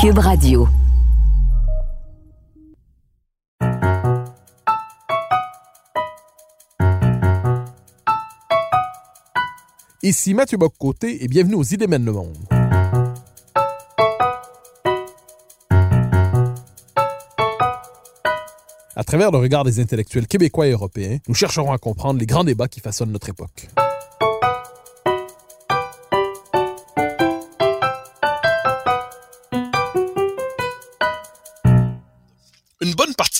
Cube Radio. Ici Mathieu Boccoté et bienvenue aux Idées mènent le monde. À travers le regard des intellectuels québécois et européens, nous chercherons à comprendre les grands débats qui façonnent notre époque.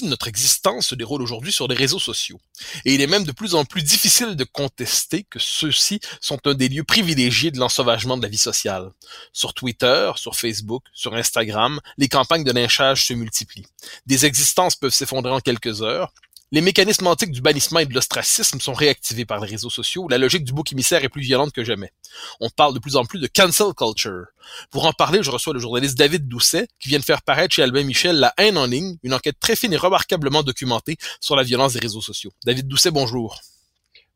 Notre existence se déroule aujourd'hui sur les réseaux sociaux. Et il est même de plus en plus difficile de contester que ceux-ci sont un des lieux privilégiés de l'ensauvagement de la vie sociale. Sur Twitter, sur Facebook, sur Instagram, les campagnes de lynchage se multiplient. Des existences peuvent s'effondrer en quelques heures, les mécanismes antiques du bannissement et de l'ostracisme sont réactivés par les réseaux sociaux la logique du bouc émissaire est plus violente que jamais. On parle de plus en plus de cancel culture. Pour en parler, je reçois le journaliste David Doucet qui vient de faire paraître chez Albin Michel La haine en ligne, une enquête très fine et remarquablement documentée sur la violence des réseaux sociaux. David Doucet, bonjour.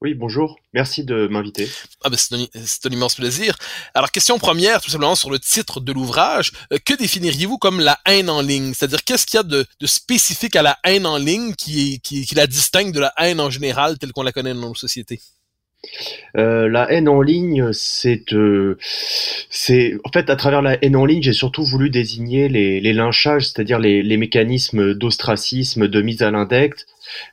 Oui, bonjour. Merci de m'inviter. Ah ben c'est un, un, immense plaisir. Alors, question première, tout simplement sur le titre de l'ouvrage. Euh, que définiriez-vous comme la haine en ligne? C'est-à-dire, qu'est-ce qu'il y a de, de, spécifique à la haine en ligne qui, qui, qui la distingue de la haine en général telle qu'on la connaît dans nos sociétés? Euh, la haine en ligne, c'est, euh, c'est, en fait, à travers la haine en ligne, j'ai surtout voulu désigner les, les lynchages, c'est-à-dire les, les mécanismes d'ostracisme, de mise à l'index,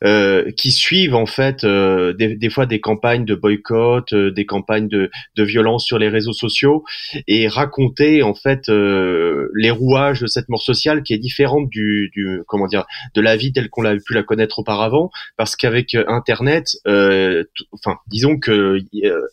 euh, qui suivent en fait euh, des, des, fois des campagnes de boycott, euh, des campagnes de, de, violence sur les réseaux sociaux et raconter en fait les rouages de cette mort sociale qui est différente du, du comment dire de la vie telle qu'on l'a pu la connaître auparavant. Parce qu'avec Internet, enfin disons que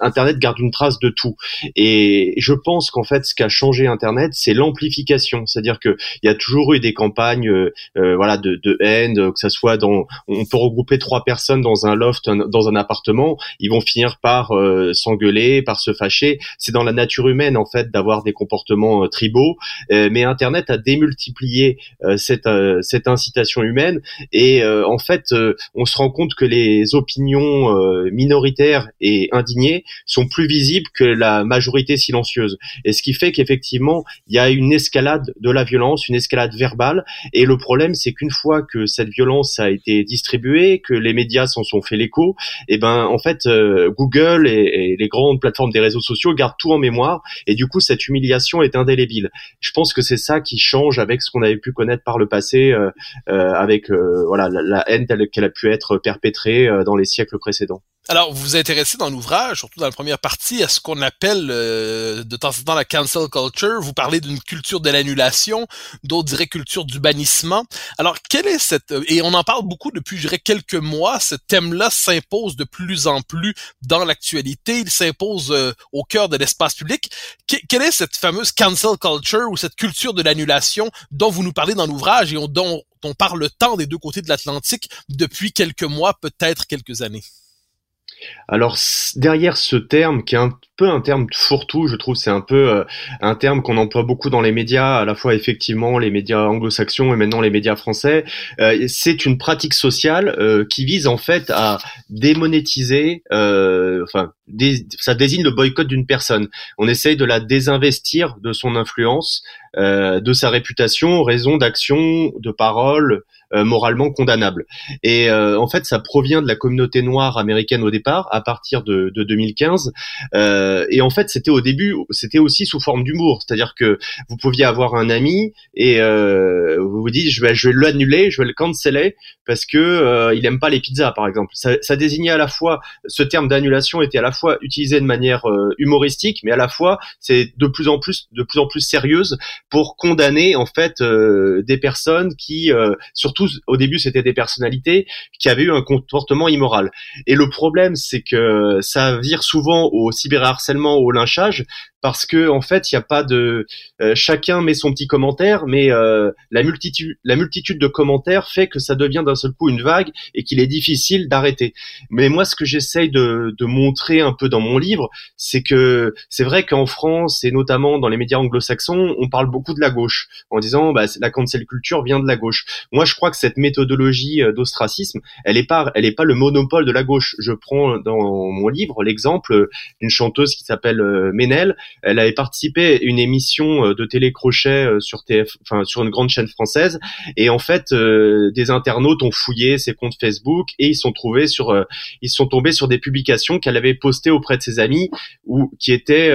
Internet garde une trace de tout. Et je pense qu'en fait ce qui a changé Internet c'est l'amplification, c'est-à-dire que il y a toujours eu des campagnes voilà de, de haine que ça soit dans peut regrouper trois personnes dans un loft, dans un appartement, ils vont finir par euh, s'engueuler, par se fâcher. C'est dans la nature humaine en fait d'avoir des comportements euh, tribaux, euh, mais Internet a démultiplié cette cette incitation humaine et en fait on se rend compte que les opinions minoritaires et indignées sont plus visibles que la majorité silencieuse. Et ce qui fait qu'effectivement il y a une escalade de la violence, une escalade verbale. Et le problème c'est qu'une fois que cette violence a été distribué, que les médias s'en sont fait l'écho, et eh ben en fait euh, Google et, les grandes plateformes des réseaux sociaux gardent tout en mémoire et du coup cette humiliation est indélébile. Je pense que c'est ça qui change avec ce qu'on avait pu connaître par le passé, euh, euh, avec voilà la, la haine telle qu'elle a pu être perpétrée dans les siècles précédents. Alors, vous vous intéressez dans l'ouvrage, surtout dans la première partie, à ce qu'on appelle euh, de temps en temps la cancel culture. Vous parlez d'une culture de l'annulation, d'autres diraient culture du bannissement. Alors, quelle est cette... Et on en parle beaucoup depuis, je dirais, quelques mois. Ce thème-là s'impose de plus en plus dans l'actualité. Il s'impose euh, au cœur de l'espace public. Que, quelle est cette fameuse cancel culture ou cette culture de l'annulation dont vous nous parlez dans l'ouvrage et dont on parle tant des deux côtés de l'Atlantique depuis quelques mois, peut-être quelques années? Alors derrière ce terme qui peu un terme fourre-tout, je trouve c'est un peu euh, un terme qu'on emploie beaucoup dans les médias, à la fois effectivement les médias anglo-saxons et maintenant les médias français. Euh, c'est une pratique sociale euh, qui vise en fait à démonétiser, euh, enfin ça désigne le boycott d'une personne. On essaye de la désinvestir de son influence, euh, de sa réputation, raison d'actions, de paroles euh, moralement condamnables. Et en fait ça provient de la communauté noire américaine au départ, à partir de, de 2015. Euh, Euh, et en fait, c'était au début, c'était aussi sous forme d'humour, c'est-à-dire que vous pouviez avoir un ami et euh, vous vous dites, je vais, je vais l'annuler, je vais le canceller parce que euh, il aime pas les pizzas, par exemple. Ça, désignait à la fois, ce terme d'annulation était à la fois utilisé de manière euh, humoristique, mais à la fois c'est de plus en plus, de plus en plus sérieuse pour condamner en fait des personnes qui, surtout au début, c'était des personnalités qui avaient eu un comportement immoral. Et le problème, c'est que ça vire souvent au cyberharcèlement, au lynchage, parce que en fait, il n'y a pas de euh, chacun met son petit commentaire, mais euh, la multitude la multitude de commentaires fait que ça devient d'un seul coup une vague et qu'il est difficile d'arrêter. Mais moi, ce que j'essaye de, de montrer un peu dans mon livre, c'est que c'est vrai qu'en France et notamment dans les médias anglo-saxons, on parle beaucoup de la gauche en disant bah, la cancel culture vient de la gauche. Moi, je crois que cette méthodologie euh, d'ostracisme, elle est pas elle est pas le monopole de la gauche. Je prends dans mon livre l'exemple d'une chanteuse qui s'appelle Ménel. Elle avait participé à une émission euh, de télécrochet euh, sur TF, enfin sur une grande chaîne française, et en fait, euh, des internautes ont fouillé ses comptes Facebook et ils sont trouvés sur, ils sont tombés sur des publications qu'elle avait postées auprès de ses amis ou qui étaient,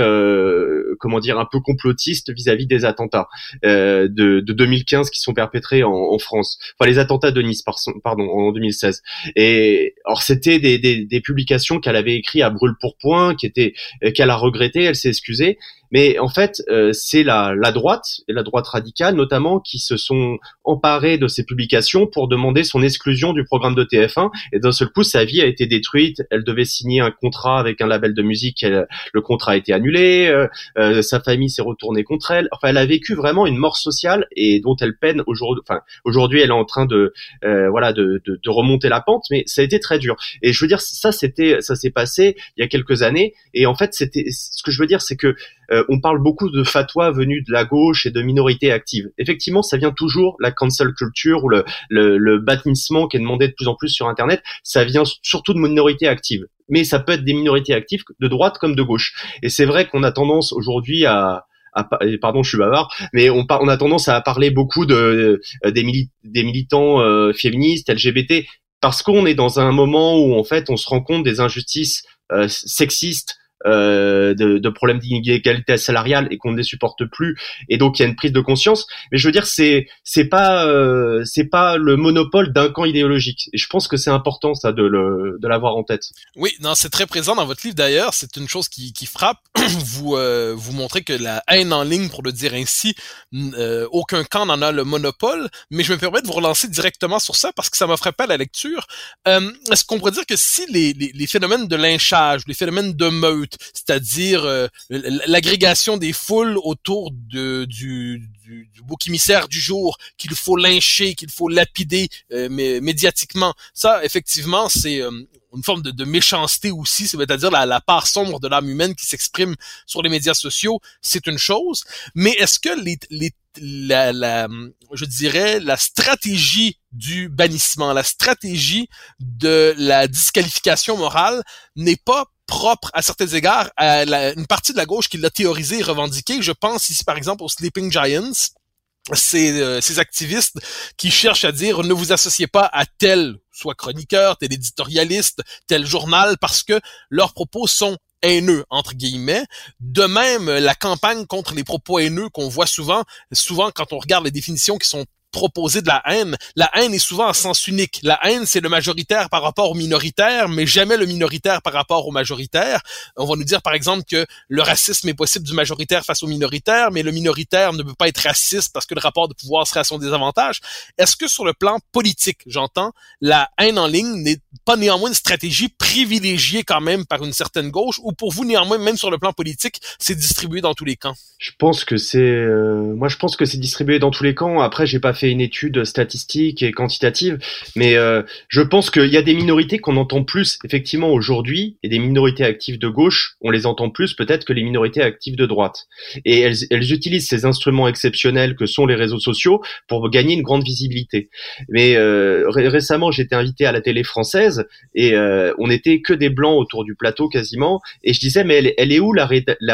comment dire, un peu complotistes vis-à-vis des attentats de, de, 2015 qui sont perpétrés en, en, France, enfin les attentats de Nice, pardon, en 2016. Et alors c'était des, des, des publications qu'elle avait écrites à brûle pour point, qui étaient qu'elle a regretté, elle s'est excusée mais en fait, euh, c'est la, la droite et la droite radicale notamment qui se sont emparés de ces publications pour demander son exclusion du programme de TF1. Et d'un seul coup, sa vie a été détruite. Elle devait signer un contrat avec un label de musique. le contrat a été annulé. Euh, euh, sa famille s'est retournée contre elle. Enfin, elle a vécu vraiment une mort sociale et dont elle peine aujourd'hui. Enfin, aujourd'hui, elle est en train de voilà de, de, de remonter la pente, mais ça a été très dur. Et je veux dire, ça c'était ça s'est passé il y a quelques années. Et en fait, c'était ce que je veux dire, c'est que euh, on parle beaucoup de fatwa venus de la gauche et de minorités actives. Effectivement, ça vient toujours la cancel culture ou le, le, bâtissement qui est demandé de plus en plus sur Internet. Ça vient surtout de minorités actives. Mais ça peut être des minorités actives de droite comme de gauche. Et c'est vrai qu'on a tendance aujourd'hui à, pardon, je suis bavard, mais on, on a tendance à parler beaucoup de, euh, des, des militants euh, féministes, LGBT, parce qu'on est dans un moment où en fait on se rend compte des injustices sexistes euh, de, de, problèmes d'inégalité salariale et qu'on ne les supporte plus. Et donc il y a une prise de conscience. Mais je veux dire c'est c'est pas euh, c'est pas le monopole d'un camp idéologique. Et je pense que c'est important ça de le de l'avoir en tête. Oui non c'est très présent dans votre livre d'ailleurs. C'est une chose qui, qui frappe. Vous euh, vous montrez que la haine en ligne pour le dire ainsi euh, aucun camp n'en a le monopole. Mais je me permets de vous relancer directement sur ça parce que ça m'a frappé à la lecture. Est-ce qu'on pourrait dire que si les, les, les phénomènes de lynchage les phénomènes de meute c'est-à-dire euh, l'agrégation des foules autour de, du, du, du bouc émissaire du jour qu'il faut lyncher, qu'il faut lapider euh, médiatiquement. Ça, effectivement, c'est euh, une forme de, méchanceté aussi, c'est-à-dire la, la, part sombre de l'âme humaine qui s'exprime sur les médias sociaux, c'est une chose. Mais est-ce que les, les la, la, je dirais, la stratégie du bannissement, la stratégie de la disqualification morale n'est pas propre à certains égards à une partie de la gauche qui l'a théorisé et revendiqué. Je pense ici par exemple aux Sleeping Giants, ces, euh, ces activistes qui cherchent à dire ne vous associez pas à tel, soit chroniqueur, tel éditorialiste, tel journal, parce que leurs propos sont haineux entre guillemets. De même, la campagne contre les propos haineux qu'on voit souvent, souvent quand on regarde les définitions qui sont proposer de la haine. La haine est souvent en sens unique. La haine, c'est le majoritaire par rapport au minoritaire, mais jamais le minoritaire par rapport au majoritaire. On va nous dire, par exemple, que le racisme est possible du majoritaire face au minoritaire, mais le minoritaire ne peut pas être raciste parce que le rapport de pouvoir serait à son désavantage. Est-ce que sur le plan politique, j'entends, la haine en ligne n'est pas néanmoins une stratégie privilégiée quand même par une certaine gauche, ou pour vous, néanmoins, même sur le plan politique, c'est distribué dans tous les camps? Je pense que c'est, euh, moi, je pense que c'est distribué dans tous les camps. Après, j'ai pas fait une étude statistique et quantitative, mais euh, je pense qu'il y a des minorités qu'on entend plus effectivement aujourd'hui, et des minorités actives de gauche, on les entend plus peut-être que les minorités actives de droite. Et elles, utilisent ces instruments exceptionnels que sont les réseaux sociaux pour gagner une grande visibilité. Mais euh, récemment, j'étais invité à la télé française et euh, on était que des blancs autour du plateau quasiment, et je disais mais elle, est où la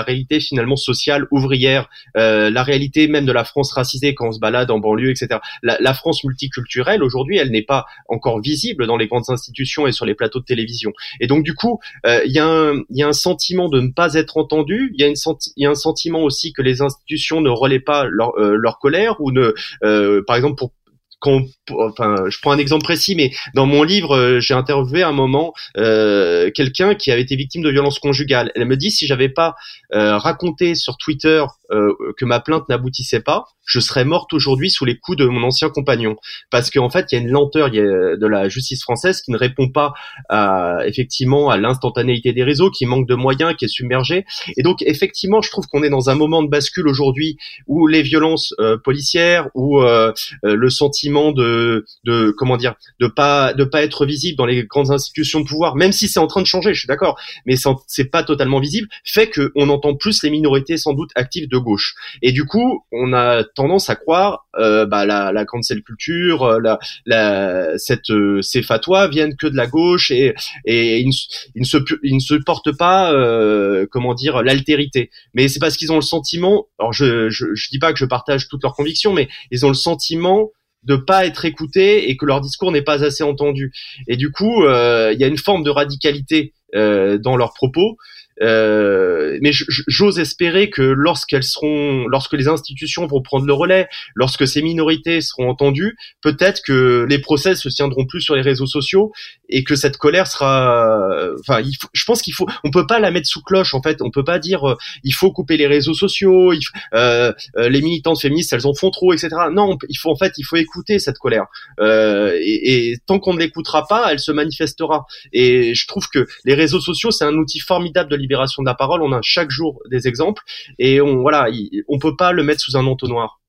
réalité finalement sociale ouvrière, la réalité même de la France racisée quand on se balade en banlieue, etc La, France multiculturelle aujourd'hui, elle n'est pas encore visible dans les grandes institutions et sur les plateaux de télévision. Et donc du coup, euh, il y, a un, sentiment de ne pas être entendu. Il y a un sentiment aussi que les institutions ne relaient pas leur, euh, colère ou ne, euh, par exemple pour quand, enfin, je prends un exemple précis, mais dans mon livre, euh, j'ai interviewé à un moment euh, quelqu'un qui avait été victime de violences conjugales. Elle me dit si j'avais pas euh, raconté sur Twitter euh, que ma plainte n'aboutissait pas, je serais morte aujourd'hui sous les coups de mon ancien compagnon. Parce qu'en fait, il y a une lenteur de la justice française qui ne répond pas à, effectivement à l'instantanéité des réseaux, qui manque de moyens, qui est submergé. Et donc, effectivement, je trouve qu'on est dans un moment de bascule aujourd'hui où les violences euh, policières, ou euh, le sentiment de, de comment dire, de pas de pas être visible dans les grandes institutions de pouvoir, même si c'est en train de changer, je suis d'accord, mais c'est pas totalement visible, fait qu'on entend plus les minorités sans doute actives de gauche. Et du coup, on a tendance à croire euh, bah, la, la cancel culture, euh, la, la, cette, euh, ces fatwas viennent que de la gauche et, et ils, ne, se, ils ne se portent pas, euh, comment dire, l'altérité. Mais c'est parce qu'ils ont le sentiment, alors je, je, je dis pas que je partage toutes leurs convictions, mais ils ont le sentiment de pas être écoutés et que leur discours n'est pas assez entendu. Et du coup, euh, il y a une forme de radicalité euh, dans leurs propos mais j'ose espérer que lorsqu'elles seront, lorsque les institutions vont prendre le relais, lorsque ces minorités seront entendues, peut-être que les procès se tiendront plus sur les réseaux sociaux et que cette colère sera, enfin, il faut, je pense qu'il faut, on peut pas la mettre sous cloche en fait, on peut pas dire euh, il faut couper les réseaux sociaux, il, euh, euh, les militantes féministes elles en font trop, etc. Non, il faut en fait, il faut écouter cette colère euh, et, et tant qu'on ne l'écoutera pas, elle se manifestera. Et je trouve que les réseaux sociaux c'est un outil formidable de de la parole. On a chaque jour des exemples et on voilà, on peut pas le mettre sous un entonnoir.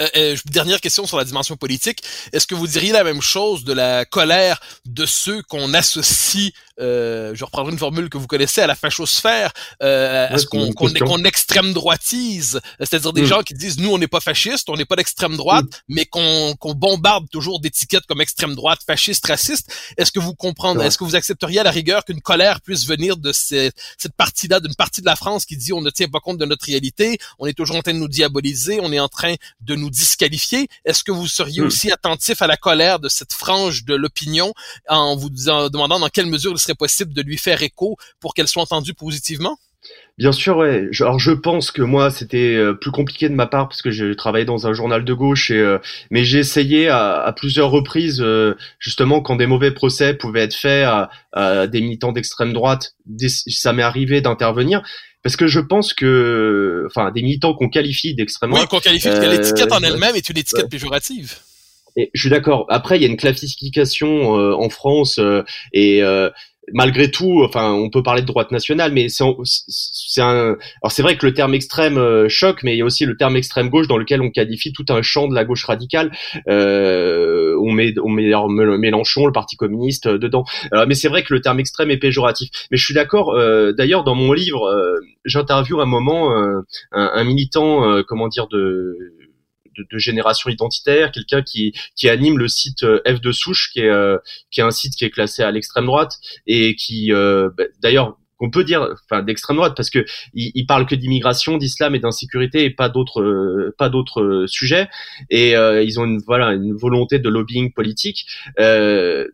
Euh, euh, dernière question sur la dimension politique. Est-ce que vous diriez la même chose de la colère de ceux qu'on associe, je reprendrai une formule que vous connaissez, à la fachosphère, euh, à ce qu'on qu'on extrême droitise, c'est-à-dire des mm. gens qui disent nous on n'est pas fasciste, on n'est pas d'extrême droite, mm. mais qu'on qu'on bombarde toujours d'étiquettes comme extrême droite, fasciste, raciste. Est-ce que vous comprenez, est-ce que vous accepteriez à la rigueur qu'une colère puisse venir de cette, cette partie-là, d'une partie de la France qui dit on ne tient pas compte de notre réalité, on est toujours en train de nous diaboliser, on est en train de nous disqualifier? Est-ce que vous seriez hmm. aussi attentif à la colère de cette frange de l'opinion en vous demandant dans quelle mesure serait possible de lui faire écho pour qu'elle soit entendue positivement? Bien sûr, ouais. Alors je pense que moi c'était euh, plus compliqué de ma part parce que j'ai travaillé dans un journal de gauche et euh, mais j'ai essayé à, plusieurs reprises euh, justement quand des mauvais procès pouvaient être faits à, des militants d'extrême droite, ça m'est arrivé d'intervenir parce que je pense que, enfin, des militants qu'on qualifie d'extrême droite. Oui, qu'on qualifie, l'étiquette en elle-même est une étiquette péjorative. Et je suis d'accord. Après, il y a une classification en France et malgré tout, enfin, on peut parler de droite nationale, mais c'est un. Alors c'est vrai que le terme extrême euh, choque, mais il y a aussi le terme extrême gauche dans lequel on qualifie tout un champ de la gauche radicale. Euh, on met, on met Mélenchon, le Parti communiste euh, dedans. mais c'est vrai que le terme extrême est péjoratif. Mais je suis d'accord. D'ailleurs, dans mon livre, j'interviewe un moment un, un, militant, comment dire, de de, génération identitaire, quelqu'un qui, qui anime le site euh, F de souche, qui est, euh, qui est un site qui est classé à l'extrême droite et qui, euh, bah, d'ailleurs, on peut dire, enfin d'extrême droite, parce que il, parle que d'immigration, d'islam et d'insécurité et pas d'autres, pas d'autres sujets. Et ils ont une voilà une volonté de lobbying politique. Euh,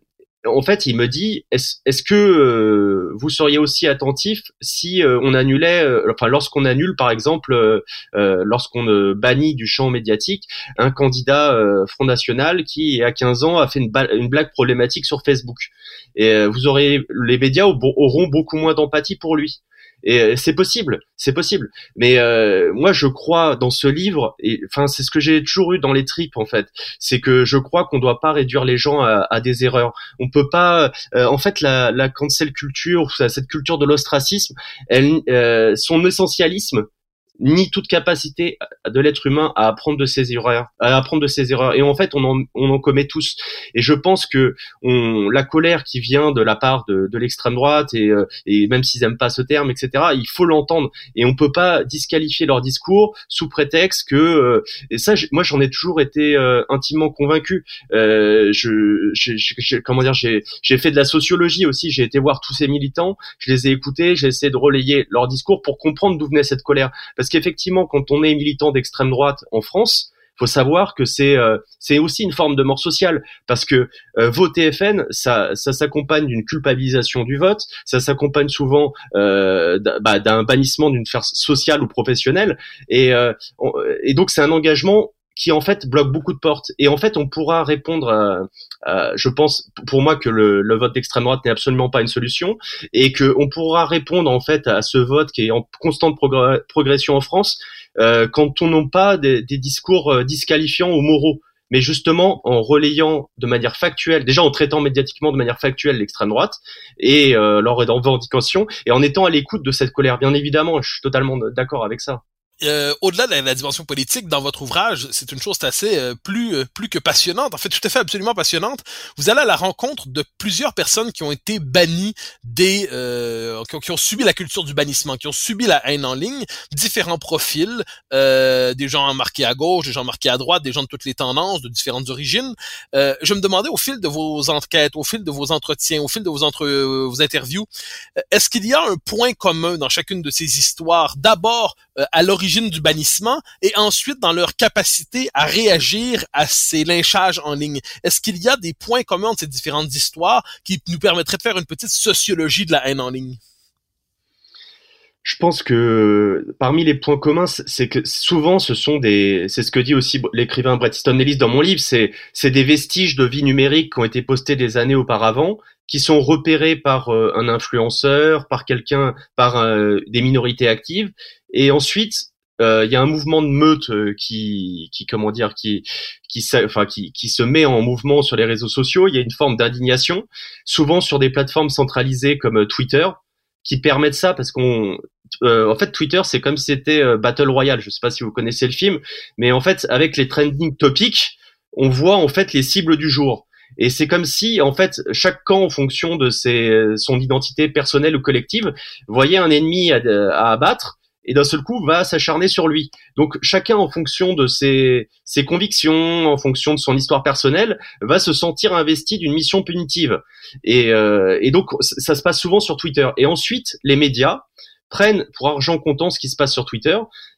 en fait, il me dit est-ce que euh, vous seriez aussi attentif si euh, on annulait, euh, enfin lorsqu'on annule par exemple, lorsqu'on bannit du champ médiatique un candidat Front National qui à 15 ans a fait une, une blague problématique sur Facebook et vous aurez les médias auront beaucoup moins d'empathie pour lui. Et euh, c'est possible, c'est possible. Mais euh, moi, je crois dans ce livre, et enfin, c'est ce que j'ai toujours eu dans les tripes en fait, c'est que je crois qu'on doit pas réduire les gens à, à des erreurs. On peut pas, euh, en fait, la, la cancel culture, cette culture de l'ostracisme, elle, son essentialisme, ni toute capacité de l'être humain à apprendre de ses erreurs, à apprendre de ses erreurs. Et en fait, on en, on en commet tous. Et je pense que on, la colère qui vient de la part de, de l'extrême droite et, euh, et même s'ils aiment pas ce terme, etc. Il faut l'entendre et on peut pas disqualifier leur discours sous prétexte que euh, et ça, moi j'en ai toujours été euh, intimement convaincu. je, je, comment dire, j'ai j'ai fait de la sociologie aussi. J'ai été voir tous ces militants, je les ai écoutés, j'ai essayé de relayer leur discours pour comprendre d'où venait cette colère qu'effectivement, quand on est militant d'extrême droite en France, faut savoir que c'est euh, c'est aussi une forme de mort sociale. Parce que euh, voter FN, ça ça s'accompagne d'une culpabilisation du vote, ça s'accompagne souvent euh, bah, d'un bannissement d'une sphère sociale ou professionnelle, et et donc c'est un engagement qui en fait bloque beaucoup de portes. Et en fait, on pourra répondre, je pense, pour moi que le, le vote d'extrême droite n'est absolument pas une solution, et que on pourra répondre en fait à ce vote qui est en constante progression en France, euh, quand on n'a pas des, des discours euh, disqualifiants ou moraux mais justement en relayant de manière factuelle, déjà en traitant médiatiquement de manière factuelle l'extrême droite et euh, leur revendication, et en étant à l'écoute de cette colère. Bien évidemment, je suis totalement d'accord avec ça. Euh, au-delà de la, dimension politique, dans votre ouvrage, c'est une chose assez euh, plus euh, plus que passionnante, en fait tout à fait absolument passionnante. Vous allez à la rencontre de plusieurs personnes qui ont été bannies des qui ont, qui, ont, subi la culture du bannissement, qui ont subi la haine en ligne, différents profils, des gens marqués à gauche, des gens marqués à droite, des gens de toutes les tendances, de différentes origines. je me demandais au fil de vos enquêtes, au fil de vos entretiens, au fil de vos entre vos interviews, est-ce qu'il y a un point commun dans chacune de ces histoires? D'abord à l'origine du bannissement et ensuite dans leur capacité à réagir à ces lynchages en ligne. Est-ce qu'il y a des points communs entre ces différentes histoires qui nous permettraient de faire une petite sociologie de la haine en ligne? Je pense que parmi les points communs, c'est que souvent ce sont des, c'est ce que dit aussi l'écrivain Bret Easton Ellis dans mon livre, c'est c'est des vestiges de vie numérique qui ont été postés des années auparavant, qui sont repérés par euh, un influenceur, par quelqu'un, par euh, des minorités actives, et ensuite euh, il y a un mouvement de meute euh, qui, qui comment dire, qui, qui, enfin, qui, qui se met en mouvement sur les réseaux sociaux. Il y a une forme d'indignation, souvent sur des plateformes centralisées comme euh, Twitter, qui permettent ça parce qu'on en fait, Twitter, c'est comme si c'était Battle Royale. Je sais pas si vous connaissez le film, mais en fait, avec les trending topics, on voit en fait les cibles du jour. Et c'est comme si, en fait, chaque camp, en fonction de ses, son identité personnelle ou collective, voyait un ennemi à, à abattre et d'un seul coup va s'acharner sur lui. Donc chacun en fonction de ses, ses, convictions, en fonction de son histoire personnelle, va se sentir investi d'une mission punitive. Et, euh, et, donc ça se passe souvent sur Twitter. Et ensuite, les médias prennent pour argent comptant ce qui se passe sur Twitter.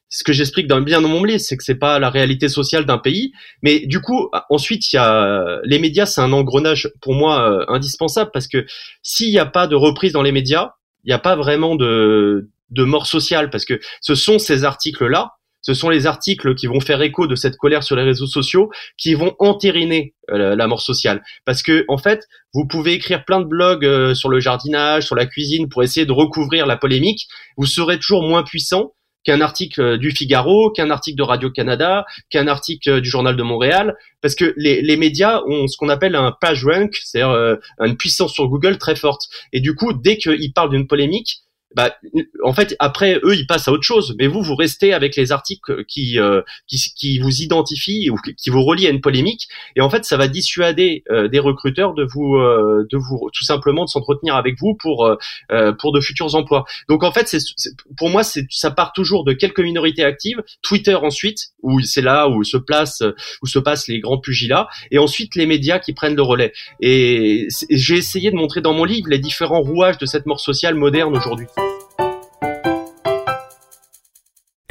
Ce que j'explique dans, bien dans mon livre, c'est que c'est pas la réalité sociale d'un pays, mais du coup, ensuite, il y a les médias, c'est un engrenage pour moi euh, indispensable parce que s'il n'y a pas de reprise dans les médias, il n'y a pas vraiment de, de mort sociale parce que ce sont ces articles-là, ce sont les articles qui vont faire écho de cette colère sur les réseaux sociaux qui vont entériner euh, la mort sociale. Parce que en fait, vous pouvez écrire plein de blogs euh, sur le jardinage, sur la cuisine pour essayer de recouvrir la polémique. Vous serez toujours moins puissant qu'un article euh, du Figaro, qu'un article de Radio Canada, qu'un article du Journal de Montréal, parce que les, les médias ont ce qu'on appelle un page rank, c'est-à-dire une puissance sur Google très forte. Et du coup, dès qu'ils parlent d'une polémique, bah, en fait, après eux, ils passent à autre chose. Mais vous, vous restez avec les articles qui euh, qui, qui, vous identifient ou qui vous relient à une polémique. Et en fait, ça va dissuader euh, des recruteurs de vous euh, de vous tout simplement de s'entretenir avec vous pour pour de futurs emplois. Donc en fait, c'est pour moi, ça part toujours de quelques minorités actives. Twitter ensuite, où c'est là où se place où se passent les grands pugilats, et ensuite les médias qui prennent le relais. Et j'ai essayé de montrer dans mon livre les différents rouages de cette mort sociale moderne aujourd'hui.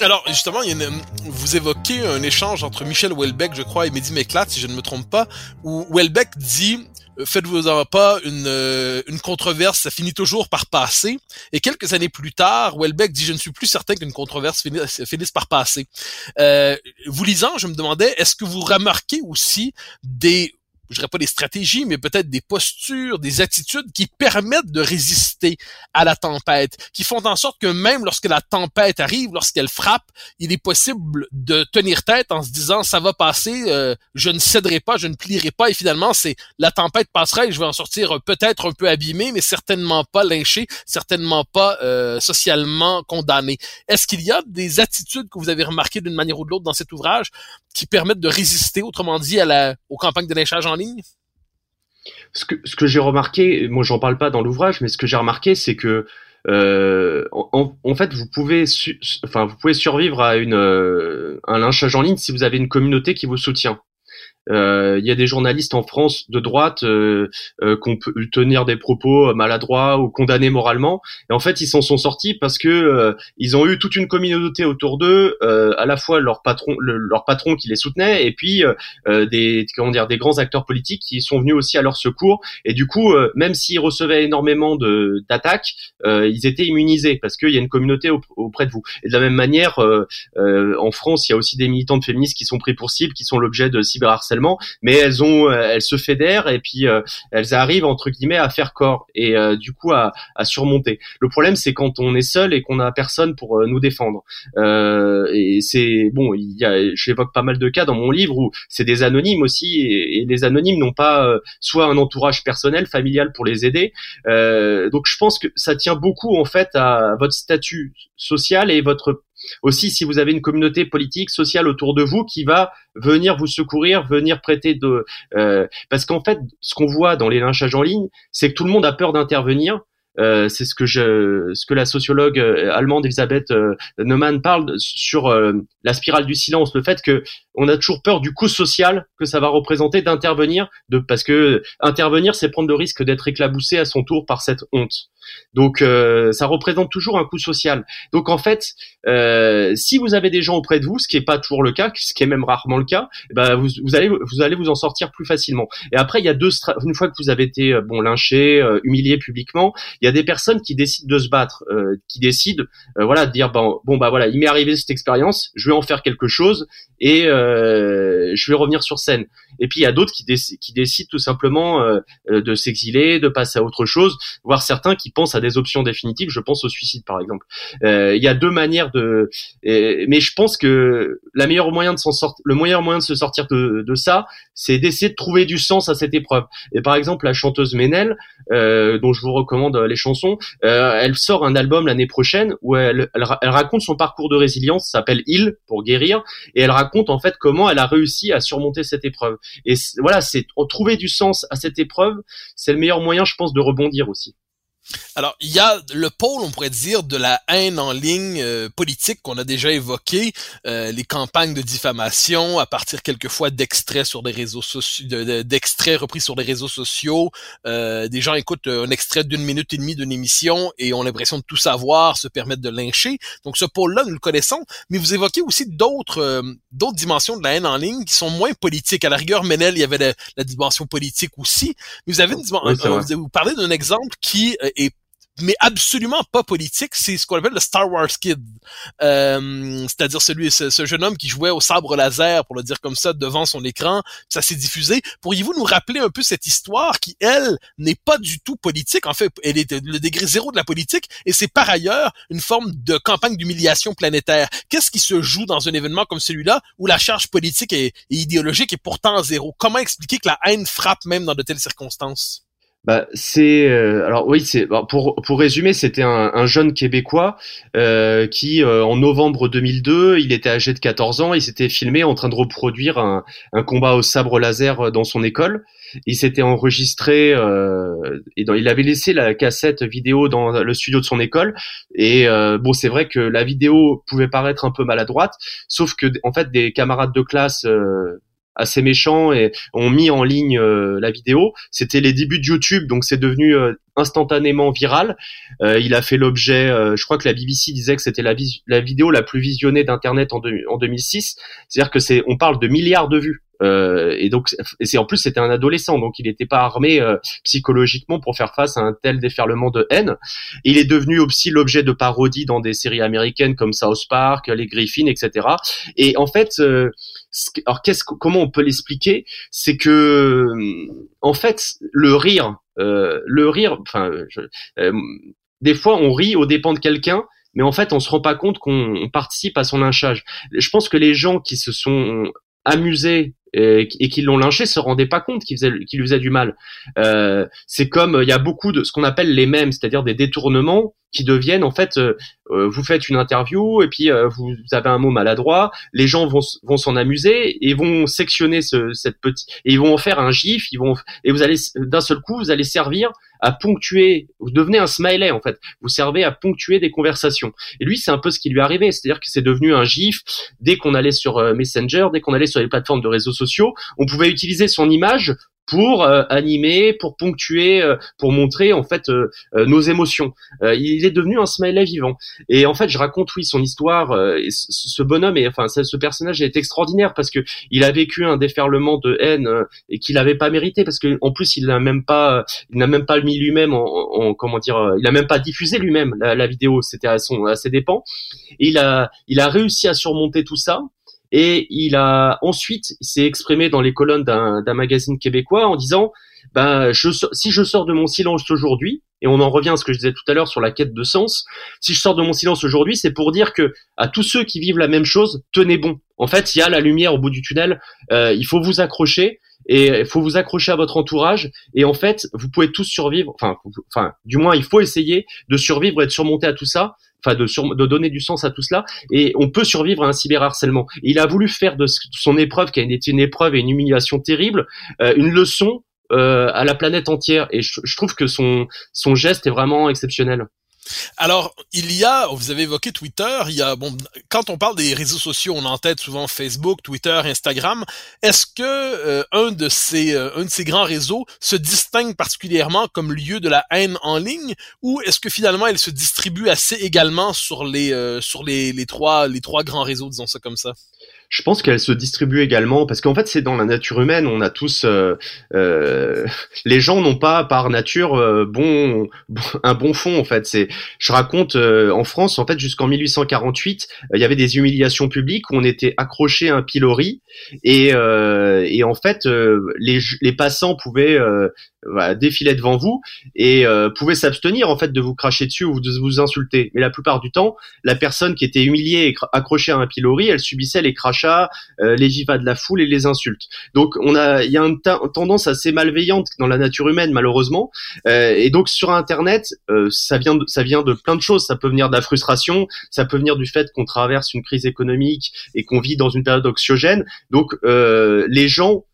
Alors, justement, vous évoquez un échange entre Michel Houellebecq, je crois, et Mehdi Meklat, si je ne me trompe pas, où Houellebecq dit faites-vous en pas, une, euh, une controverse, ça finit toujours par passer. Et quelques années plus tard, Welbeck dit, je ne suis plus certain qu'une controverse finisse, finisse, par passer. Euh, vous lisant, je me demandais, est-ce que vous remarquez aussi des je dirais pas des stratégies, mais peut-être des postures, des attitudes qui permettent de résister à la tempête, qui font en sorte que même lorsque la tempête arrive, lorsqu'elle frappe, il est possible de tenir tête en se disant ça va passer, euh, je ne céderai pas, je ne plierai pas, et finalement c'est la tempête passera et je vais en sortir peut-être un peu abîmé, mais certainement pas lynché, certainement pas euh, socialement condamné. Est-ce qu'il y a des attitudes que vous avez remarquées d'une manière ou de l'autre dans cet ouvrage qui permettent de résister, autrement dit, à la, aux campagnes de lynchage en Ce que, j'ai remarqué, moi j'en parle pas dans l'ouvrage, mais ce que j'ai remarqué, c'est que euh, en, en, fait, vous pouvez, enfin, vous pouvez survivre à une, euh, un lynchage en ligne si vous avez une communauté qui vous soutient. Euh, il y a des journalistes en France de droite euh, euh, qu'on peut tenir des propos maladroits ou condamnés moralement. Et en fait, ils s'en sont sortis parce que ils ont eu toute une communauté autour d'eux, à la fois leur patron, leur patron qui les soutenait, et puis des comment dire des grands acteurs politiques qui sont venus aussi à leur secours. Et du coup, même s'ils recevaient énormément de d'attaques, ils étaient immunisés parce qu'il y a une communauté auprès de vous. Et de la même manière, en France, il y a aussi des militantes féministes qui sont pris pour cible, qui sont l'objet de cyberharcèlement mais elles ont, euh, elles se fédèrent et puis euh, elles arrivent entre guillemets à faire corps et euh, du coup à, à, surmonter. Le problème c'est quand on est seul et qu'on n'a personne pour nous défendre. et c'est bon, il y a, j'évoque pas mal de cas dans mon livre où c'est des anonymes aussi et, et les anonymes n'ont pas soit un entourage personnel, familial pour les aider. donc je pense que ça tient beaucoup en fait à votre statut social et votre aussi si vous avez une communauté politique, sociale autour de vous qui va venir vous secourir, venir prêter de... Euh, parce qu'en fait, ce qu'on voit dans les lynchages en ligne, c'est que tout le monde a peur d'intervenir. Euh, c'est ce que je, ce que la sociologue euh, allemande Elisabeth Neumann parle sur la spirale du silence, le fait que on a toujours peur du coût social que ça va représenter d'intervenir, de parce que intervenir, c'est prendre le risque d'être éclaboussé à son tour par cette honte. Donc euh, ça représente toujours un coût social. Donc en fait, euh, si vous avez des gens auprès de vous, ce qui est pas toujours le cas, ce qui est même rarement le cas, eh ben vous, allez vous allez vous en sortir plus facilement. Et après il y a deux une fois que vous avez été euh, bon lynché, humilié publiquement, des personnes qui décident de se battre, qui décident voilà de dire bon bon bah voilà il m'est arrivé cette expérience, je vais en faire quelque chose et je vais revenir sur scène. Et puis il y a d'autres qui, décident tout simplement de s'exiler, de passer à autre chose, voire certains qui pense à des options définitives, je pense au suicide par exemple. Euh, il y a deux manières de, mais je pense que la meilleure moyen de s'en sortir, le meilleur moyen de se sortir de, de ça, c'est d'essayer de trouver du sens à cette épreuve. Et par exemple, la chanteuse Ménel, euh, dont je vous recommande les chansons, euh, elle sort un album l'année prochaine où elle, elle, elle, raconte son parcours de résilience, s'appelle Il pour guérir, et elle raconte en fait comment elle a réussi à surmonter cette épreuve. Et voilà, c'est trouver du sens à cette épreuve, c'est le meilleur moyen, je pense, de rebondir aussi. Alors, il y a le pôle, on pourrait dire, de la haine en ligne euh, politique qu'on a déjà évoqué, euh, les campagnes de diffamation à partir quelquefois d'extraits sur des réseaux sociaux, d'extraits repris sur des réseaux sociaux. Euh, des gens écoutent un extrait d'une minute et demie d'une émission et ont l'impression de tout savoir, se permettent de lyncher. Donc, ce pôle-là, nous le connaissons, mais vous évoquez aussi d'autres d'autres dimensions de la haine en ligne qui sont moins politiques. À la rigueur, Menel, il y avait la, dimension politique aussi. Mais vous avez une dimension, vous parlez d'un exemple qui est mais absolument pas politique. C'est ce qu'on appelle le Star Wars Kid, euh, c'est-à-dire celui, ce, jeune homme qui jouait au sabre laser, pour le dire comme ça, devant son écran. Ça s'est diffusé. Pourriez-vous nous rappeler un peu cette histoire qui, elle, n'est pas du tout politique? En fait, elle est le degré zéro de la politique, et c'est par ailleurs une forme de campagne d'humiliation planétaire. Qu'est-ce qui se joue dans un événement comme celui-là où la charge politique et idéologique est pourtant zéro? Comment expliquer que la haine frappe même dans de telles circonstances? Bah, c'est euh, alors oui, c'est pour pour résumer, c'était un, un, jeune québécois euh, qui euh, en novembre 2002, il était âgé de 14 ans, il s'était filmé en train de reproduire un, un combat au sabre laser dans son école. Il s'était enregistré et dans, il avait laissé la cassette vidéo dans le studio de son école. Et bon, c'est vrai que la vidéo pouvait paraître un peu maladroite, sauf que en fait des camarades de classe assez méchants et ont mis en ligne euh, la vidéo. C'était les débuts de YouTube, donc c'est devenu euh, instantanément viral. Euh, il a fait l'objet, je crois que la BBC disait que c'était la, la, vidéo la plus visionnée d'internet en, en 2006. C'est-à-dire que c'est, on parle de milliards de vues Euh, et donc, c'est en plus c'était un adolescent, donc il n'était pas armé euh, psychologiquement pour faire face à un tel déferlement de haine. Il est devenu aussi l'objet de parodies dans des séries américaines comme South Park, les Griffins, etc. Et en fait, euh, alors qu'est-ce comment on peut l'expliquer? C'est que en fait, le rire, le rire, enfin, des fois on rit aux dépens de quelqu'un mais en fait, on se rend pas compte qu'on participe à son lynchage. Je pense que les gens qui se sont amusés et, qui l'ont lynché se rendaient pas compte qu'il lui faisait du mal. Euh, c'est comme il y a beaucoup de ce qu'on appelle les mêmes, c'est-à-dire des détournements qui deviennent en fait, euh, euh, vous faites une interview et puis vous avez un mot maladroit, les gens vont vont s'en amuser et vont sectionner ce, cette petite et ils vont en faire un gif, ils vont et vous allez d'un seul coup vous allez servir à ponctuer, vous devenez un smiley en fait, vous servez à ponctuer des conversations. Et lui, c'est un peu ce qui lui arrivé, c'est-à-dire que c'est devenu un gif. Dès qu'on allait sur euh, Messenger, dès qu'on allait sur les plateformes de réseaux sociaux, on pouvait utiliser son image pour euh, animer, pour ponctuer, euh, pour montrer en fait euh, nos émotions. il est devenu un smiley vivant. Et en fait, je raconte oui son histoire. Et ce bonhomme et enfin ce personnage est extraordinaire parce que il a vécu un déferlement de haine et qu'il n'avait pas mérité parce que en plus il n'a même pas, il n'a même pas mis lui-même en, en, comment dire, il n'a même pas diffusé lui-même la, la, vidéo. C'était à son à ses dépens. Il a il a réussi à surmonter tout ça et il a ensuite s'est exprimé dans les colonnes d'un magazine québécois en disant ben je, si je sors de mon silence aujourd'hui et on en revient à ce que je disais tout à l'heure sur la quête de sens si je sors de mon silence aujourd'hui c'est pour dire que à tous ceux qui vivent la même chose tenez bon. En fait il y a la lumière au bout du tunnel euh, il faut vous accrocher et il faut vous accrocher à votre entourage et en fait vous pouvez tous survivre enfin enfin du moins il faut essayer de survivre et de surmonter à tout ça enfin de, de donner du sens à tout cela et on peut survivre à un cyberharcèlement. il a voulu faire de son épreuve qui a été une épreuve et une humiliation terrible euh, une leçon euh, à la planète entière et je, trouve que son geste est vraiment exceptionnel. Alors, il y a, vous avez évoqué Twitter, il y a, bon, quand on parle des réseaux sociaux, on en tête souvent Facebook, Twitter, Instagram. Est-ce que euh, un de ces, euh, un de ces grands réseaux se distingue particulièrement comme lieu de la haine en ligne, ou est-ce que finalement elle se distribue assez également sur les, euh, sur les trois, les trois grands réseaux, disons ça comme ça? Je pense qu'elle se distribue également parce qu'en fait c'est dans la nature humaine on a tous euh, euh, les gens n'ont pas par nature euh, bon, un bon fond en fait c'est je raconte en France en fait jusqu'en 1848 il y avait des humiliations publiques où on était accroché à un pilori et et en fait les les passants pouvaient voilà, défiler devant vous et euh, pouvait s'abstenir en fait de vous cracher dessus ou de vous insulter. Mais la plupart du temps, la personne qui était humiliée et accrochée à un pilori, elle subissait les crachats, euh, les vivas de la foule et les insultes. Donc on a, il y a une tendance assez malveillante dans la nature humaine malheureusement. Euh, et donc sur Internet, euh, ça vient, de, ça vient de plein de choses. Ça peut venir de la frustration, ça peut venir du fait qu'on traverse une crise économique et qu'on vit dans une période oxygène. Donc les gens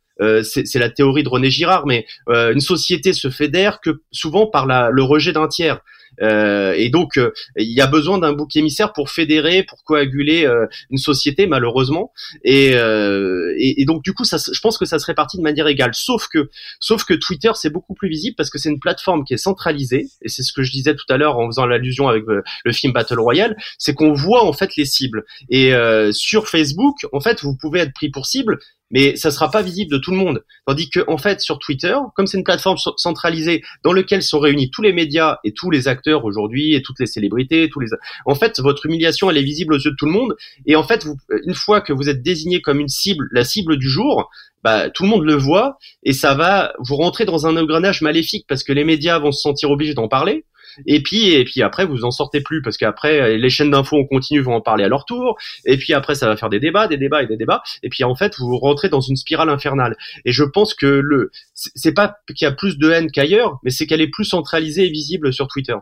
c'est la théorie de René Girard, mais une société se fédère que souvent par le rejet d'un tiers. Euh, et donc, euh, il y a besoin d'un bouc émissaire pour fédérer, pour coaguler euh, une société, malheureusement. Et, et, donc, du coup, ça, je pense que ça se répartit de manière égale. Sauf que, sauf que Twitter, c'est beaucoup plus visible parce que c'est une plateforme qui est centralisée. Et c'est ce que je disais tout à l'heure en faisant l'allusion avec le film Battle Royale, c'est qu'on voit en fait les cibles. Et sur Facebook, en fait, vous pouvez être pris pour cible, mais ça sera pas visible de tout le monde. Tandis que en fait sur Twitter, comme c'est une plateforme centralisée dans laquelle sont réunis tous les médias et tous les acteurs aujourd'hui et toutes les célébrités, tous les en fait votre humiliation elle est visible aux yeux de tout le monde et en fait une fois que vous êtes désigné comme une cible, la cible du jour, bah, tout le monde le voit et ça va vous rentrer dans un engrenage maléfique parce que les médias vont se sentir obligés d'en parler et puis et puis après vous en sortez plus parce qu'après les chaînes d'infos on continue vont en parler à leur tour. Et puis après ça va faire des débats des débats et des débats. Et puis en fait vous rentrez dans une spirale infernale. Et je pense que le c'est pas qu'il y a plus de haine qu'ailleurs mais c'est qu'elle est plus centralisée et visible sur Twitter.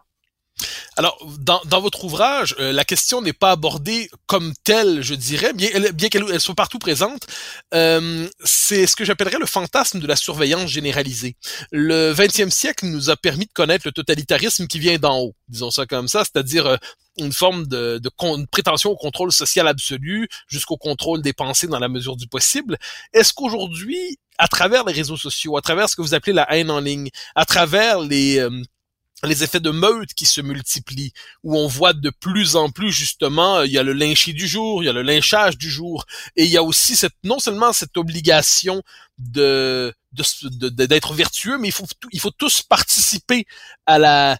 Alors, dans, dans votre ouvrage, euh, la question n'est pas abordée comme telle, je dirais, bien, bien qu'elle soit partout présente. Euh, c'est ce que j'appellerais le fantasme de la surveillance généralisée. Le 20e siècle nous a permis de connaître le totalitarisme qui vient d'en haut, disons ça comme ça, c'est-à-dire euh, une forme de, de prétention au contrôle social absolu jusqu'au contrôle des pensées dans la mesure du possible. Est-ce qu'aujourd'hui, à travers les réseaux sociaux, à travers ce que vous appelez la haine en ligne, à travers les les effets de meute qui se multiplient, où on voit de plus en plus justement, il y a le lynchis du jour, il y a le lynchage du jour, et il y a aussi cette non seulement cette obligation de d'être vertueux, mais il faut tous participer à la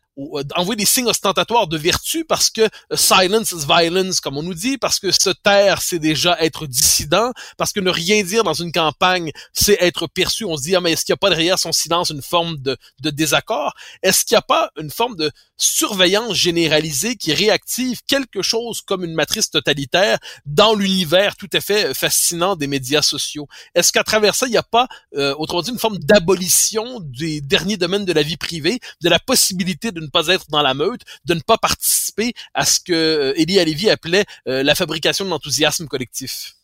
envoyer des signes ostentatoires de vertu parce que silence is violence comme on nous dit, parce que se taire c'est déjà être dissident, parce que ne rien dire dans une campagne c'est être perçu. On se dit ah mais est-ce qu'il n'y a pas derrière son silence une forme de, de désaccord? Est-ce qu'il n'y a pas une forme de surveillance généralisée qui réactive quelque chose comme une matrice totalitaire dans l'univers tout à fait fascinant des médias sociaux Est-ce qu'à travers ça il n'y a pas euh, autrement une forme d'abolition des derniers domaines de la vie privée, de la possibilité de ne pas être dans la meute, de ne pas participer à ce que euh, Elie Alevi appelait euh, la fabrication de l'enthousiasme collectif?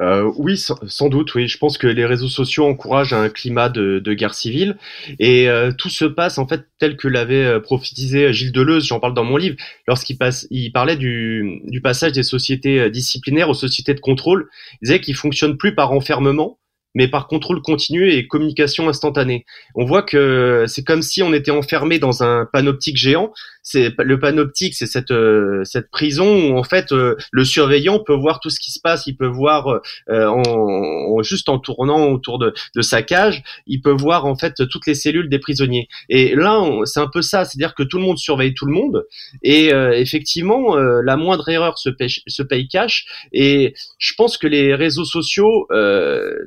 Euh, oui, sans, doute, oui. Je pense que les réseaux sociaux encouragent un climat de, guerre civile et euh, tout se passe en fait tel que l'avait prophétisé Gilles Deleuze. J'en parle dans mon livre lorsqu'il passe, il parlait du, du passage des sociétés disciplinaires aux sociétés de contrôle. Il disait qu'ils fonctionnent plus par enfermement, mais par contrôle continu et communication instantanée. On voit que c'est comme si on était enfermé dans un panoptique géant c'est le panoptique, c'est cette euh, cette prison où en fait euh, le surveillant peut voir tout ce qui se passe, il peut voir euh, en, juste en tournant autour de, de sa cage, il peut voir en fait toutes les cellules des prisonniers. Et là, c'est un peu ça, c'est-à-dire que tout le monde surveille tout le monde et effectivement la moindre erreur se paye, se paye cash. Et je pense que les réseaux sociaux,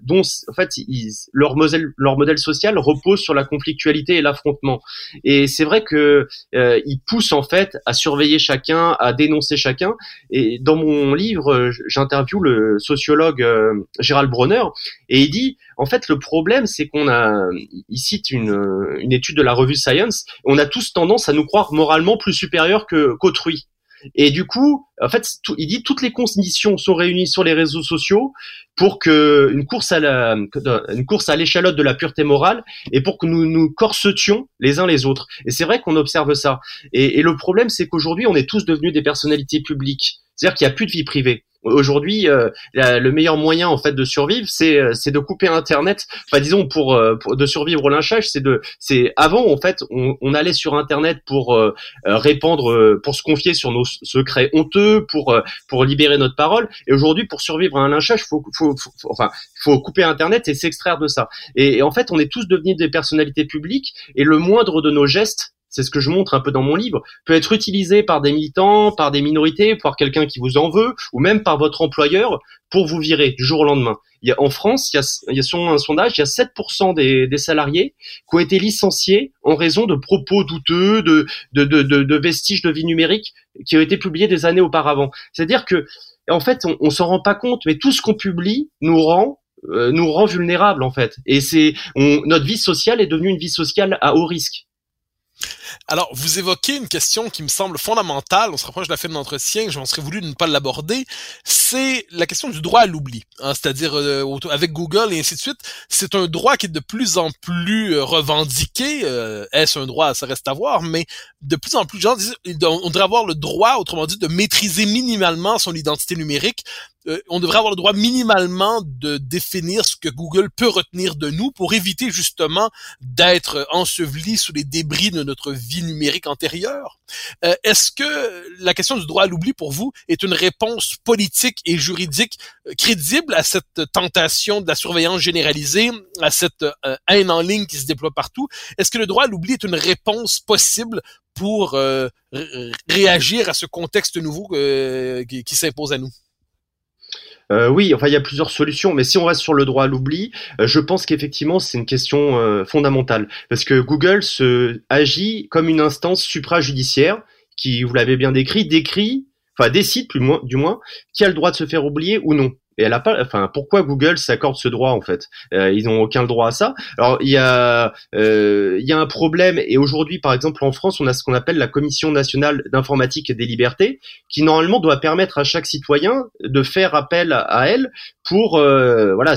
dont en fait leur modèle leur modèle social repose sur la conflictualité et l'affrontement. Et c'est vrai que ils pousse en fait à surveiller chacun, à dénoncer chacun. Et dans mon livre, j'interviewe le sociologue euh, Gérald Bronner et il dit en fait le problème c'est qu'on a, il cite une, une étude de la revue Science, on a tous tendance à nous croire moralement plus supérieurs que qu'autrui. Et du coup, en fait, il dit toutes les conditions sont réunies sur les réseaux sociaux pour que une course à la, une course à l'échalote de la pureté morale et pour que nous nous corsetions les uns les autres. Et c'est vrai qu'on observe ça. Et, et le problème, c'est qu'aujourd'hui, on est tous devenus des personnalités publiques. C'est-à-dire qu'il n'y a plus de vie privée. Aujourd'hui, euh, le meilleur moyen en fait de survivre, c'est euh, c'est de couper Internet. Enfin, disons pour, euh, pour de survivre au lynchage, c'est de c'est avant en fait on, on, allait sur Internet pour répandre, pour se confier sur nos secrets honteux, pour pour libérer notre parole. Et aujourd'hui, pour survivre à un lynchage, faut faut, faut enfin faut couper Internet et s'extraire de ça. Et en fait, on est tous devenus des personnalités publiques et le moindre de nos gestes c'est ce que je montre un peu dans mon livre, peut être utilisé par des militants, par des minorités, par quelqu'un qui vous en veut, ou même par votre employeur pour vous virer du jour au lendemain. Il y a, en France, il y a, il y a un sondage, il y a 7% des, des, salariés qui ont été licenciés en raison de propos douteux, de, de, de, de, vestiges de vie numérique qui ont été publiés des années auparavant. C'est-à-dire que, en fait, on, on s'en rend pas compte, mais tout ce qu'on publie nous rend euh, nous rend vulnérables en fait. Et c'est notre vie sociale est devenue une vie sociale à haut risque. Alors, vous évoquez une question qui me semble fondamentale, on se rapproche de la fin de l'entretien, je m'en serais voulu de ne pas l'aborder, c'est la question du droit à l'oubli. Hein, C'est-à-dire, euh, avec Google et ainsi de suite, c'est un droit qui est de plus en plus euh, revendiqué. Euh, est-ce un droit, ça reste à voir, mais de plus en plus on devrait avoir le droit, autrement dit, de maîtriser minimalement son identité numérique euh, on devrait avoir le droit minimalement de définir ce que Google peut retenir de nous pour éviter justement d'être enseveli sous les débris de notre vie numérique antérieure. Euh, est-ce que la question du droit à l'oubli pour vous est une réponse politique et juridique euh, crédible à cette tentation de la surveillance généralisée, à cette haine en ligne qui se déploie partout? Est-ce que le droit à l'oubli est une réponse possible pour réagir à ce contexte nouveau qui s'impose à nous? Euh, oui, enfin il y a plusieurs solutions, mais si on reste sur le droit à l'oubli, euh, je pense qu'effectivement c'est une question euh, fondamentale. Parce que Google se agit comme une instance suprajudiciaire qui, vous l'avez bien décrit, décrit, enfin décide plus moins, du moins, qui a le droit de se faire oublier ou non et elle a pas enfin pourquoi Google s'accorde ce droit en fait? Euh, ils n'ont aucun droit à ça. Alors il y a euh, y a un problème et aujourd'hui par exemple en France on a ce qu'on appelle la commission nationale d'informatique et des libertés qui normalement doit permettre à chaque citoyen de faire appel à elle pour euh, voilà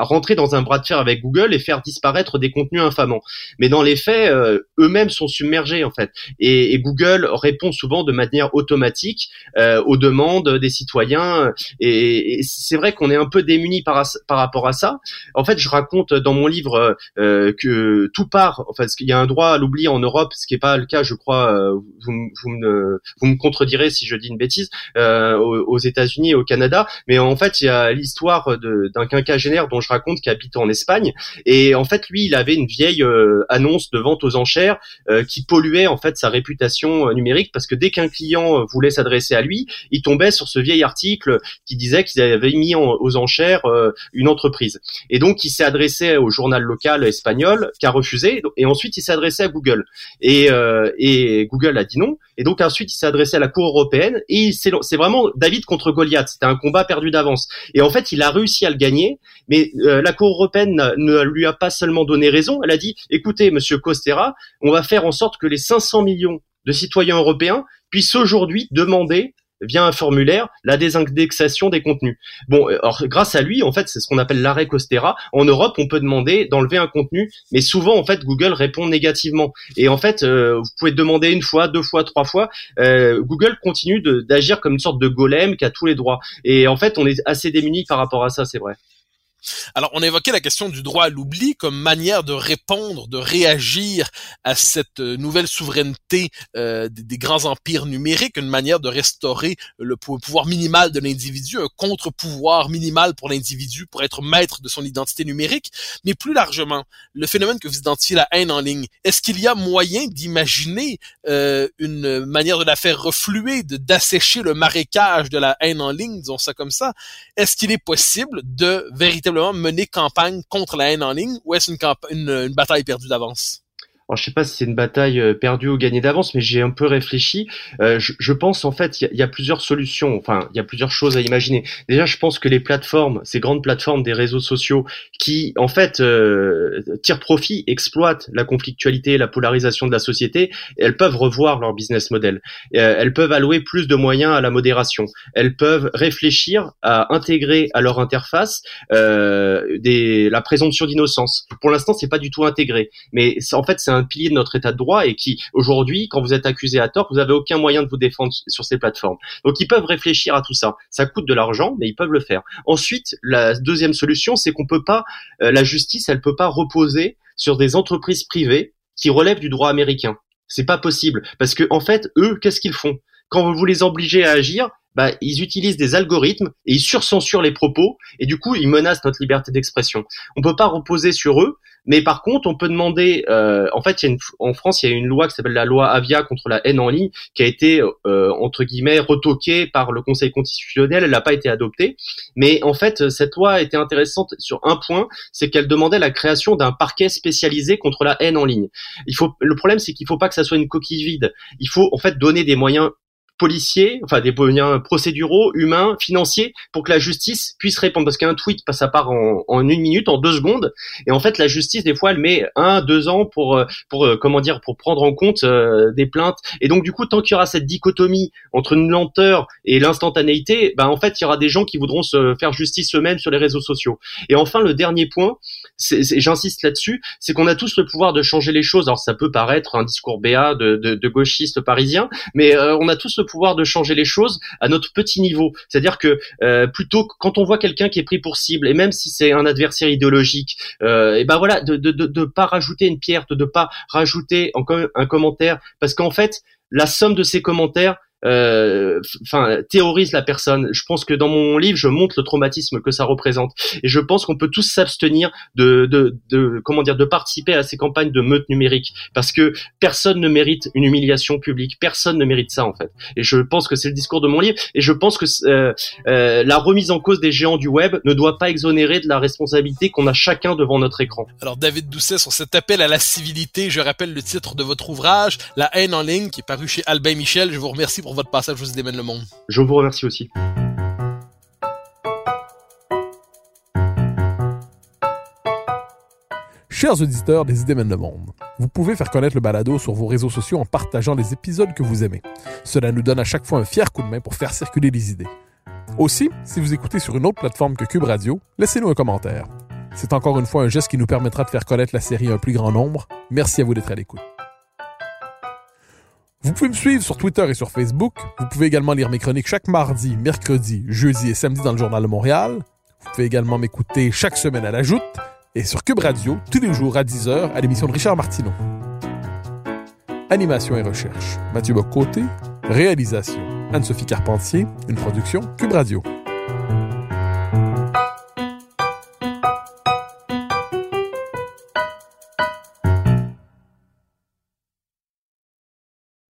rentrer dans un bras de fer avec Google et faire disparaître des contenus infamants. Mais dans les faits euh, eux-mêmes sont submergés en fait. Et, Google répond souvent de manière automatique euh, aux demandes des citoyens et c'est vrai qu'on est un peu démuni par, rapport à ça. En fait, je raconte dans mon livre euh, que tout part, enfin, qu'il y a un droit à l'oubli en Europe, ce qui n'est pas le cas, je crois. Euh, vous, vous, me, vous me contredirez si je dis une bêtise euh, aux, États-Unis et au Canada, mais en fait, il y a l'histoire d'un quinquagénaire dont je raconte qui habite en Espagne, et en fait, lui, il avait une vieille euh, annonce de vente aux enchères qui polluait en fait sa réputation numérique parce que dès qu'un client voulait s'adresser à lui, il tombait sur ce vieil article qui disait qu'ils avaient mis aux enchères une entreprise. Et donc, il s'est adressé au journal local espagnol qui a refusé, et ensuite il s'est adressé à Google. Et, euh, et Google a dit non. Et donc ensuite il s'est adressé à la Cour européenne, et c'est vraiment David contre Goliath. C'était un combat perdu d'avance. Et en fait, il a réussi à le gagner, mais euh, la Cour européenne ne lui a pas seulement donné raison. Elle a dit, écoutez, Monsieur Costera, on va faire en sorte que les 500 millions de citoyens européens puissent aujourd'hui demander via un formulaire la désindexation des contenus. Bon, euh, alors grâce à lui, en fait, c'est ce qu'on appelle l'arrêt Costera. En Europe, on peut demander d'enlever un contenu, mais souvent, en fait, Google répond négativement. Et en fait, euh, vous pouvez demander une fois, deux fois, trois fois. Euh, Google continue d'agir comme une sorte de golem qui a tous les droits. Et en fait, on est assez démunis par rapport à ça, c'est vrai. Alors, on a évoqué la question du droit à l'oubli comme manière de répondre, de réagir à cette euh, nouvelle souveraineté euh, des, grands empires numériques, une manière de restaurer le pouvoir minimal de l'individu, un contre-pouvoir minimal pour l'individu pour être maître de son identité numérique. Mais plus largement, le phénomène que vous identifiez, la haine en ligne, est-ce qu'il y a moyen d'imaginer euh, une manière de la faire refluer, de d'assécher le marécage de la haine en ligne, disons ça comme ça? Est-ce qu'il est possible de véritablement mener campagne contre la haine en ligne ou est-ce une, une bataille perdue d'avance? Alors je sais pas si c'est une bataille euh, perdue ou gagnée d'avance, mais j'ai un peu réfléchi. Euh, je, je, pense en fait il y, y, a plusieurs solutions, enfin il y a plusieurs choses à imaginer. Déjà, je pense que les plateformes, ces grandes plateformes des réseaux sociaux, qui en fait euh, tirent profit, exploitent la conflictualité, la polarisation de la société, elles peuvent revoir leur business model. Euh, elles peuvent allouer plus de moyens à la modération. Elles peuvent réfléchir à intégrer à leur interface euh, des, la présomption d'innocence. Pour l'instant, c'est pas du tout intégré, mais en fait c'est un pilier de notre état de droit et qui, aujourd'hui, quand vous êtes accusé à tort, vous avez aucun moyen de vous défendre sur ces plateformes. Donc, ils peuvent réfléchir à tout ça. Ça coûte de l'argent, mais ils peuvent le faire. Ensuite, la deuxième solution, c'est qu'on peut pas, euh, la justice, elle peut pas reposer sur des entreprises privées qui relèvent du droit américain. C'est pas possible parce que en fait, eux, qu'est-ce qu'ils font? Quand vous les obligez à agir, bah, ils utilisent des algorithmes et ils surcensurent les propos et du coup ils menacent notre liberté d'expression. On peut pas reposer sur eux, mais par contre on peut demander. Euh, en fait, y a une, en France, il y a une loi qui s'appelle la loi Avia contre la haine en ligne qui a été euh, entre guillemets retoquée par le Conseil constitutionnel. Elle n'a pas été adoptée, mais en fait cette loi était intéressante sur un point, c'est qu'elle demandait la création d'un parquet spécialisé contre la haine en ligne. Il faut, le problème c'est qu'il faut pas que ça soit une coquille vide. Il faut en fait donner des moyens policiers, enfin des moyens procéduraux, humains, financiers, pour que la justice puisse répondre. Parce qu'un tweet, ça part en, en, une minute, en deux secondes, et en fait la justice des fois elle met un, deux ans pour euh, pour euh, comment dire pour prendre en compte euh, des plaintes. Et donc du coup, tant qu'il y aura cette dichotomie entre une lenteur et l'instantanéité, ben en fait il y aura des gens qui voudront se faire justice eux-mêmes sur les réseaux sociaux. Et enfin le dernier point, j'insiste là-dessus, c'est qu'on a tous le pouvoir de changer les choses. Alors ça peut paraître un discours béat de, de, de gauchiste parisien, mais on a tous le pouvoir de changer les choses à notre petit niveau. C'est-à-dire que euh, plutôt quand on voit quelqu'un qui est pris pour cible, et même si c'est un adversaire idéologique, euh, et ben voilà, de, de, de, de, pas rajouter une pierre, de ne pas rajouter un commentaire, parce qu'en fait, la somme de ces commentaires euh, enfin théorise la personne. Je pense que dans mon livre, je montre le traumatisme que ça représente, et je pense qu'on peut tous s'abstenir de, de, de, comment dire, de participer à ces campagnes de meute numérique, parce que personne ne mérite une humiliation publique, personne ne mérite ça en fait. Et je pense que c'est le discours de mon livre, et je pense que euh, euh, la remise en cause des géants du web ne doit pas exonérer de la responsabilité qu'on a chacun devant notre écran. Alors David Doucet, sur cet appel à la civilité, je rappelle le titre de votre ouvrage, La haine en ligne, qui est paru chez Albin Michel. Je vous remercie pour votre passage vous démène le monde. Je vous remercie aussi. Chers auditeurs des Idées mènent le monde, vous pouvez faire connaître le balado sur vos réseaux sociaux en partageant les épisodes que vous aimez. Cela nous donne à chaque fois un fier coup de main pour faire circuler les idées. Aussi, si vous écoutez sur une autre plateforme que Cube Radio, laissez-nous un commentaire. C'est encore une fois un geste qui nous permettra de faire connaître la série à un plus grand nombre. Merci à vous d'être à l'écoute. Vous pouvez me suivre sur Twitter et sur Facebook. Vous pouvez également lire mes chroniques chaque mardi, mercredi, jeudi et samedi dans le Journal de Montréal. Vous pouvez également m'écouter chaque semaine à la Joute et sur Cube Radio tous les jours à 10h à l'émission de Richard Martineau. Animation et recherche, Mathieu Bocoté. Réalisation, Anne-Sophie Carpentier. Une production Cube Radio.